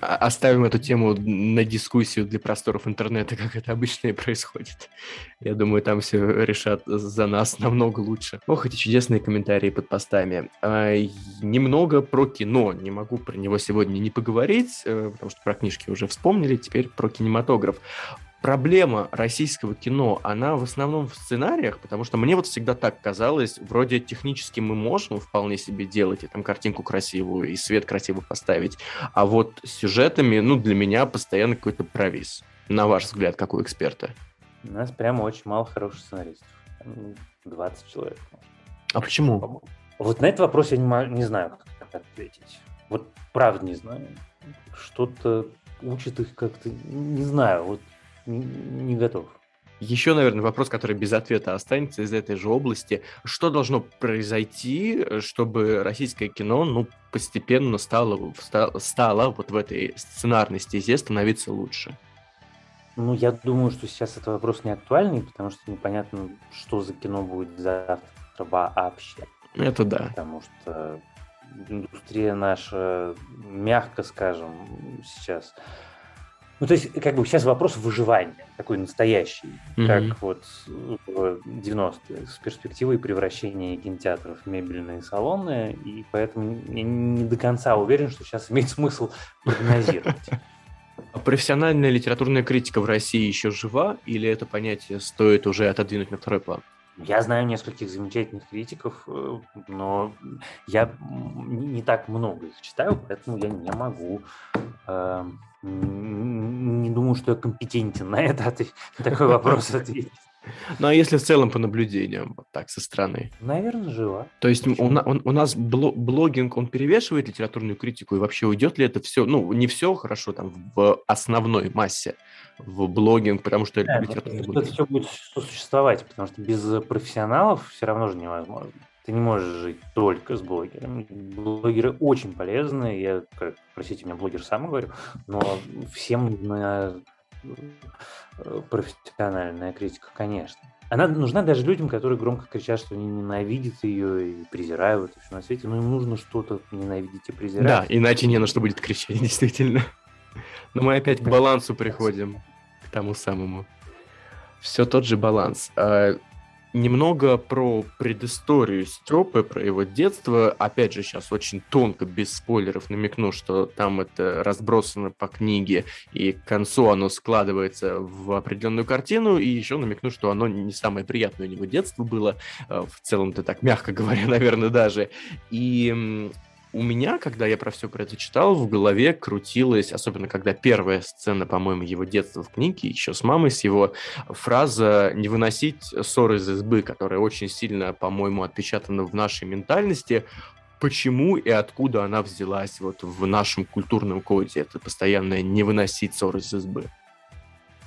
Оставим эту тему на дискуссию для просторов интернета, как это обычно и происходит. Я думаю, там все решат за нас намного лучше. Ох, эти чудесные комментарии под постами. А, немного про кино. Не могу про него сегодня не поговорить, э, потому что про книжки уже вспомнили. Теперь про кинематограф проблема российского кино, она в основном в сценариях, потому что мне вот всегда так казалось, вроде технически мы можем вполне себе делать и там картинку красивую, и свет красиво поставить, а вот сюжетами, ну, для меня постоянно какой-то провис. На ваш взгляд, как у эксперта? У нас прямо очень мало хороших сценаристов. 20 человек. А почему? Вот на этот вопрос я не, не знаю, как ответить. Вот правда не знаю. Что-то учит их как-то, не знаю, вот не готов. Еще, наверное, вопрос, который без ответа останется из этой же области. Что должно произойти, чтобы российское кино ну, постепенно стало, стало вот в этой сценарной стезе становиться лучше? Ну, я думаю, что сейчас этот вопрос не актуальный, потому что непонятно, что за кино будет завтра вообще. Это да. Потому что индустрия наша, мягко скажем, сейчас ну, то есть, как бы сейчас вопрос выживания, такой настоящий, mm-hmm. как вот в 90-е, с перспективой превращения кинотеатров в мебельные салоны, и поэтому я не до конца уверен, что сейчас имеет смысл прогнозировать. А профессиональная литературная критика в России еще жива, или это понятие стоит уже отодвинуть на второй план? Я знаю нескольких замечательных критиков, э, но я не так много их читаю, поэтому я не могу э, не думаю, что я компетентен на это на такой вопрос ответить. Ну а если в целом по наблюдениям, вот так, со стороны? Наверное, живо. То есть у, у, у нас блогинг, он перевешивает литературную критику, и вообще уйдет ли это все, ну, не все хорошо там в основной массе, в блогинг, потому что да, литературный Это все будет существовать, потому что без профессионалов все равно же невозможно. Ты не можешь жить только с блогерами. Блогеры очень полезны. Я, как, простите меня, блогер сам говорю, но всем нужна э, профессиональная критика, конечно. Она нужна даже людям, которые громко кричат, что они ненавидят ее и презирают все на свете. Но им нужно что-то ненавидеть и презирать. Да, иначе не на что будет кричать, действительно. Но мы опять к балансу приходим, к тому самому. Все тот же баланс. Немного про предысторию Степы, про его детство. Опять же, сейчас очень тонко, без спойлеров, намекну, что там это разбросано по книге, и к концу оно складывается в определенную картину, и еще намекну, что оно не самое приятное у него детство было, э, в целом-то так, мягко говоря, наверное, даже. И у меня, когда я про все про это читал, в голове крутилась, особенно когда первая сцена, по-моему, его детства в книге, еще с мамой, с его фраза «не выносить ссоры из избы», которая очень сильно, по-моему, отпечатана в нашей ментальности, почему и откуда она взялась вот в нашем культурном коде, это постоянное «не выносить ссоры из избы».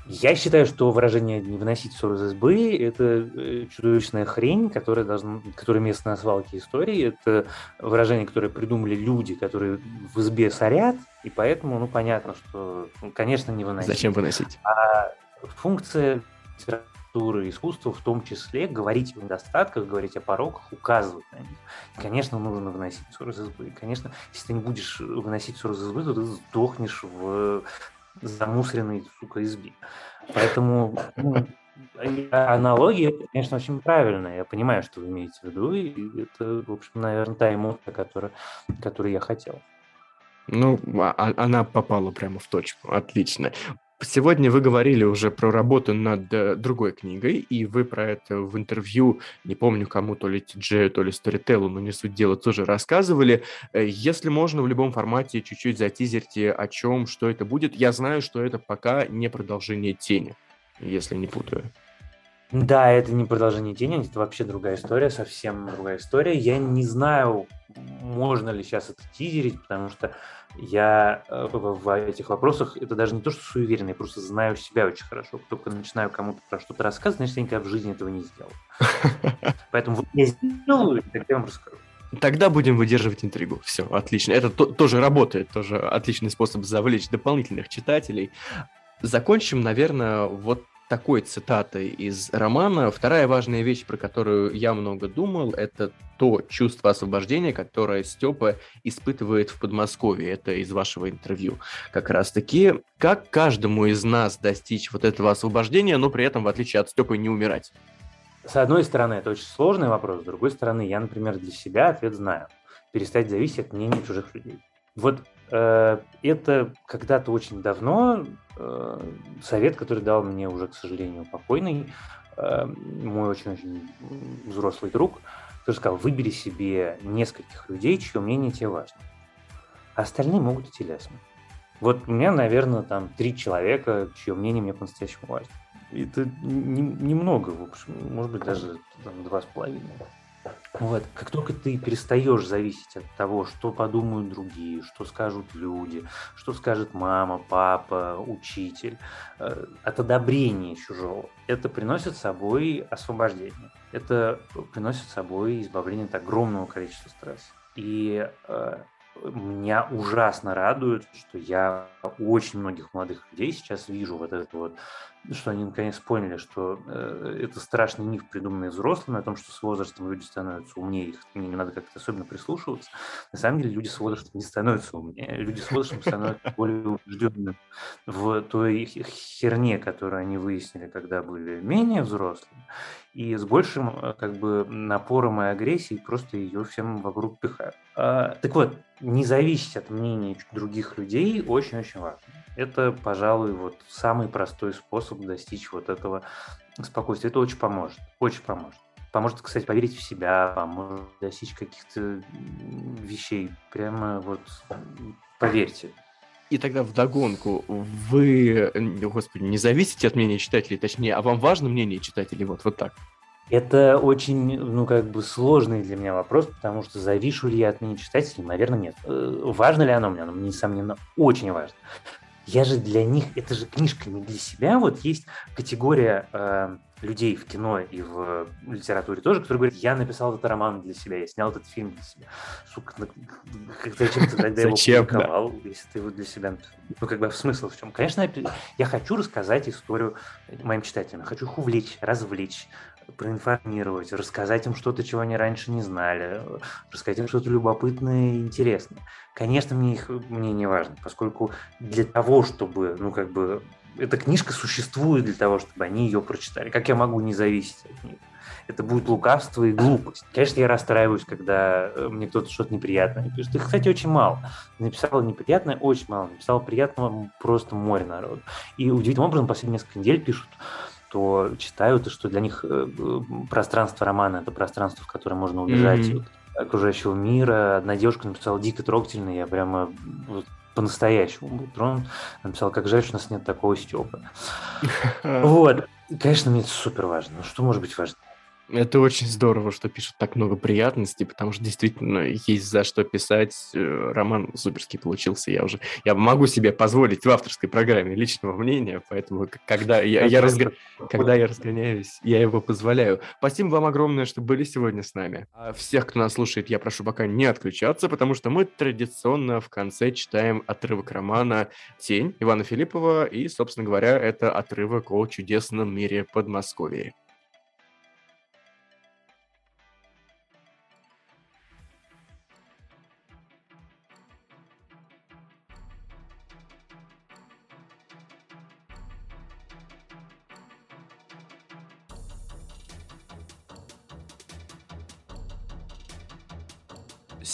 Я считаю, что выражение «не выносить ссор из избы» — это э, чудовищная хрень, которая, должна, которая место на свалке истории. Это выражение, которое придумали люди, которые в избе сорят, и поэтому, ну, понятно, что, ну, конечно, не выносить. Зачем выносить? А функция литературы, искусства в том числе говорить о недостатках, говорить о пороках, указывать на них. И, конечно, нужно выносить ссор из избы. И, конечно, если ты не будешь выносить ссор из избы, то ты сдохнешь в замусоренной, сука, избе. Поэтому ну, аналогия, конечно, очень правильная. Я понимаю, что вы имеете в виду, и это, в общем, наверное, та эмоция, которая, которую я хотел. Ну, а, а она попала прямо в точку. Отлично. Сегодня вы говорили уже про работу над э, другой книгой, и вы про это в интервью, не помню кому, то ли Тиджею, то ли Storytel, но не суть дела, тоже рассказывали. Э, если можно, в любом формате чуть-чуть затизерьте, о чем, что это будет. Я знаю, что это пока не продолжение тени, если не путаю. Да, это не продолжение тени, это вообще другая история, совсем другая история. Я не знаю, можно ли сейчас это тизерить, потому что я э, в этих вопросах, это даже не то, что суеверен, я просто знаю себя очень хорошо. Только начинаю кому-то про что-то рассказывать, значит, я никогда в жизни этого не сделал. Поэтому вот я сделаю, тогда я вам расскажу. Тогда будем выдерживать интригу. Все, отлично. Это то, тоже работает, тоже отличный способ завлечь дополнительных читателей. Закончим, наверное, вот такой цитатой из романа. Вторая важная вещь, про которую я много думал, это то чувство освобождения, которое Степа испытывает в Подмосковье. Это из вашего интервью как раз-таки. Как каждому из нас достичь вот этого освобождения, но при этом, в отличие от Степы, не умирать? С одной стороны, это очень сложный вопрос. С другой стороны, я, например, для себя ответ знаю. Перестать зависеть от мнения чужих людей. Вот это когда-то очень давно Э, совет, который дал мне уже, к сожалению, покойный, э, мой очень-очень взрослый друг, который сказал, выбери себе нескольких людей, чье мнение тебе важно. А остальные могут идти лесом. Вот у меня, наверное, там три человека, чье мнение мне по-настоящему важно. Это немного, не в общем, может быть, даже там, два с половиной. Вот. Как только ты перестаешь зависеть от того, что подумают другие, что скажут люди, что скажет мама, папа, учитель, э, от одобрения чужого, это приносит с собой освобождение. Это приносит с собой избавление от огромного количества стресса. И э, меня ужасно радует, что я очень многих молодых людей сейчас вижу вот это вот, что они наконец поняли, что э, это страшный миф, придуманный взрослыми, о том, что с возрастом люди становятся умнее, их не надо как-то особенно прислушиваться. На самом деле люди с возрастом не становятся умнее, люди с возрастом становятся более убежденными в той херне, которую они выяснили, когда были менее взрослыми, и с большим э, как бы напором и агрессией просто ее всем вокруг пихают. А, так вот, не зависеть от мнений других людей очень-очень важно. Это, пожалуй, вот самый простой способ достичь вот этого спокойствия. Это очень поможет, очень поможет. Поможет, кстати, поверить в себя, поможет достичь каких-то вещей. Прямо вот поверьте. И тогда в догонку вы, господи, не зависите от мнения читателей, точнее, а вам важно мнение читателей? Вот, вот так. Это очень, ну, как бы сложный для меня вопрос, потому что завишу ли я от мнения читателей? Наверное, нет. Э, важно ли оно мне? Оно мне, несомненно, очень важно. Я же для них, это же книжка не для себя. Вот есть категория э, людей в кино и в литературе тоже, которые говорят, я написал этот роман для себя, я снял этот фильм для себя. Сука, ну, зачем ты тогда его публиковал, если ты его для себя? Ну, как бы смысл в чем? Конечно, я хочу рассказать историю моим читателям, хочу их увлечь, развлечь, проинформировать, рассказать им что-то, чего они раньше не знали, рассказать им что-то любопытное и интересное. Конечно, мне их мне не важно, поскольку для того, чтобы, ну, как бы, эта книжка существует для того, чтобы они ее прочитали. Как я могу не зависеть от них? Это будет лукавство и глупость. Конечно, я расстраиваюсь, когда э, мне кто-то что-то неприятное пишет. Их, кстати, очень мало. Написал неприятное очень мало. Написал приятного просто море народу. И удивительным образом последние несколько недель пишут, что читают, и что для них э, пространство романа – это пространство, в которое можно убежать mm-hmm. от окружающего мира. Одна девушка написала дико трогательно, я прямо вот, по-настоящему был тронут. Написал, как жаль, что у нас нет такого Степа. Вот. Конечно, мне это супер важно. Ну, что может быть важнее? Это очень здорово, что пишут так много приятностей, потому что действительно есть за что писать. Э, роман суперский получился. Я уже я могу себе позволить в авторской программе личного мнения, поэтому когда я, я, разго... когда я разгоняюсь, я его позволяю. Спасибо вам огромное, что были сегодня с нами. А всех, кто нас слушает, я прошу пока не отключаться, потому что мы традиционно в конце читаем отрывок романа «Тень» Ивана Филиппова, и, собственно говоря, это отрывок о чудесном мире Подмосковья.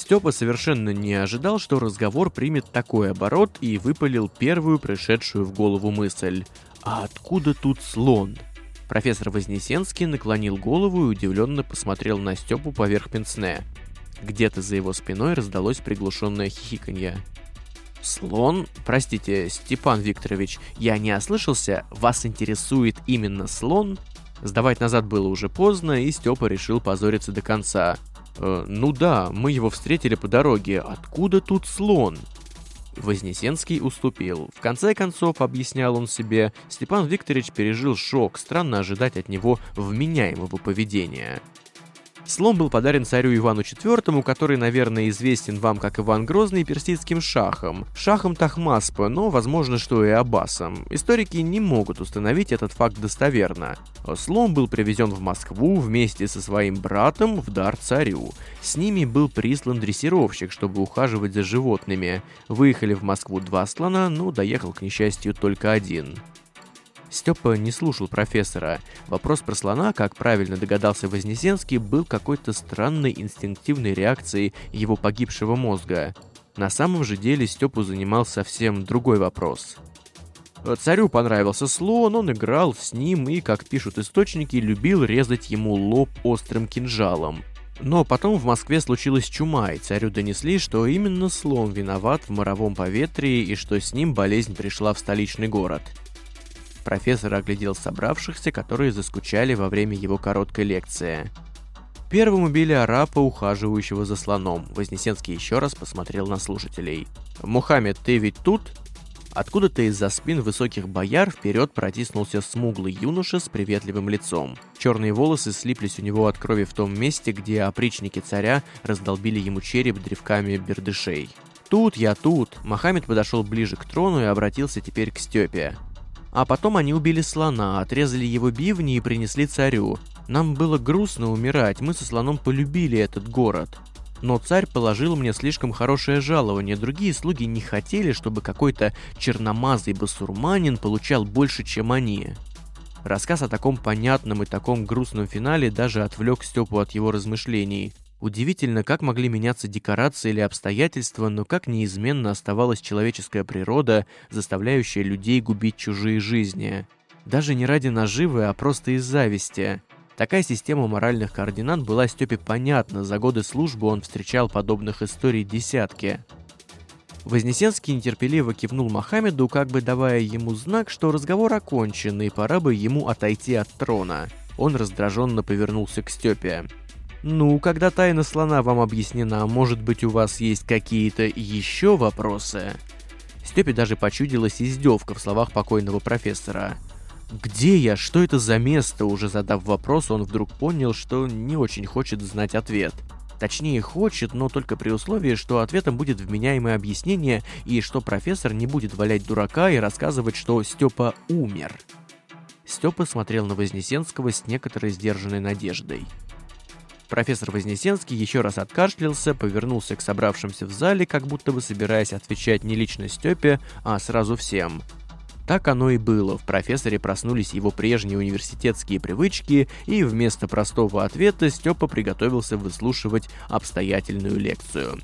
Степа совершенно не ожидал, что разговор примет такой оборот и выпалил первую пришедшую в голову мысль. «А откуда тут слон?» Профессор Вознесенский наклонил голову и удивленно посмотрел на Степу поверх пенсне. Где-то за его спиной раздалось приглушенное хихиканье. «Слон? Простите, Степан Викторович, я не ослышался? Вас интересует именно слон?» Сдавать назад было уже поздно, и Степа решил позориться до конца. Э, ну да, мы его встретили по дороге. Откуда тут слон? Вознесенский уступил. В конце концов, объяснял он себе, Степан Викторович пережил шок, странно ожидать от него вменяемого поведения. Слон был подарен царю Ивану IV, который, наверное, известен вам как Иван Грозный персидским шахом, шахом Тахмаспа, но возможно, что и Аббасом. Историки не могут установить этот факт достоверно. Слон был привезен в Москву вместе со своим братом в дар царю. С ними был прислан дрессировщик, чтобы ухаживать за животными. Выехали в Москву два слона, но доехал, к несчастью, только один. Степа не слушал профессора. Вопрос про слона, как правильно догадался Вознесенский, был какой-то странной инстинктивной реакцией его погибшего мозга. На самом же деле Степу занимал совсем другой вопрос. Царю понравился слон, он играл с ним и, как пишут источники, любил резать ему лоб острым кинжалом. Но потом в Москве случилась чума, и царю донесли, что именно слон виноват в моровом поветрии и что с ним болезнь пришла в столичный город – Профессор оглядел собравшихся, которые заскучали во время его короткой лекции. Первым убили арапа, ухаживающего за слоном. Вознесенский еще раз посмотрел на слушателей. «Мухаммед, ты ведь тут?» Откуда-то из-за спин высоких бояр вперед протиснулся смуглый юноша с приветливым лицом. Черные волосы слиплись у него от крови в том месте, где опричники царя раздолбили ему череп древками бердышей. «Тут я тут!» Мохаммед подошел ближе к трону и обратился теперь к Степе. А потом они убили слона, отрезали его бивни и принесли царю. Нам было грустно умирать, мы со слоном полюбили этот город. Но царь положил мне слишком хорошее жалование, другие слуги не хотели, чтобы какой-то черномазый басурманин получал больше, чем они. Рассказ о таком понятном и таком грустном финале даже отвлек Степу от его размышлений. Удивительно, как могли меняться декорации или обстоятельства, но как неизменно оставалась человеческая природа, заставляющая людей губить чужие жизни. Даже не ради наживы, а просто из зависти. Такая система моральных координат была Степе понятна, за годы службы он встречал подобных историй десятки. Вознесенский нетерпеливо кивнул Мохаммеду, как бы давая ему знак, что разговор окончен, и пора бы ему отойти от трона. Он раздраженно повернулся к Степе. Ну, когда тайна слона вам объяснена, может быть, у вас есть какие-то еще вопросы? Степе даже почудилась издевка в словах покойного профессора. «Где я? Что это за место?» Уже задав вопрос, он вдруг понял, что не очень хочет знать ответ. Точнее, хочет, но только при условии, что ответом будет вменяемое объяснение и что профессор не будет валять дурака и рассказывать, что Степа умер. Степа смотрел на Вознесенского с некоторой сдержанной надеждой. Профессор Вознесенский еще раз откашлялся, повернулся к собравшимся в зале, как будто бы собираясь отвечать не лично Степе, а сразу всем. Так оно и было. В профессоре проснулись его прежние университетские привычки, и вместо простого ответа Степа приготовился выслушивать обстоятельную лекцию.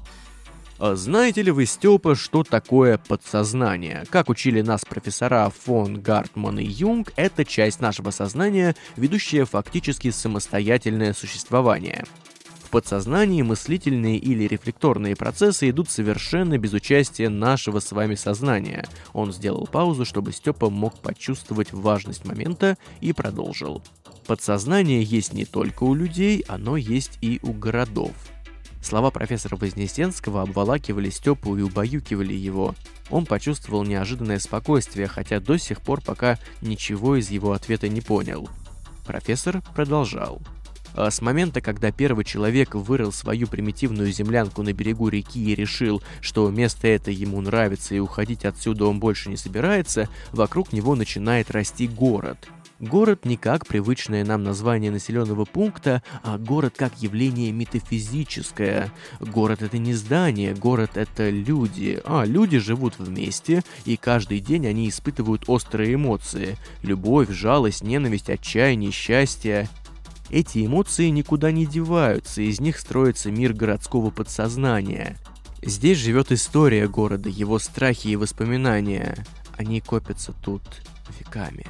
А знаете ли вы, Степа, что такое подсознание? Как учили нас профессора фон Гартман и Юнг, это часть нашего сознания, ведущая фактически самостоятельное существование. В подсознании мыслительные или рефлекторные процессы идут совершенно без участия нашего с вами сознания. Он сделал паузу, чтобы Степа мог почувствовать важность момента и продолжил. Подсознание есть не только у людей, оно есть и у городов. Слова профессора Вознесенского обволакивали Степу и убаюкивали его. Он почувствовал неожиданное спокойствие, хотя до сих пор пока ничего из его ответа не понял. Профессор продолжал. А с момента, когда первый человек вырыл свою примитивную землянку на берегу реки и решил, что место это ему нравится и уходить отсюда он больше не собирается, вокруг него начинает расти город – Город не как привычное нам название населенного пункта, а город как явление метафизическое. Город это не здание, город это люди. А люди живут вместе, и каждый день они испытывают острые эмоции. Любовь, жалость, ненависть, отчаяние, счастье. Эти эмоции никуда не деваются, из них строится мир городского подсознания. Здесь живет история города, его страхи и воспоминания. Они копятся тут веками.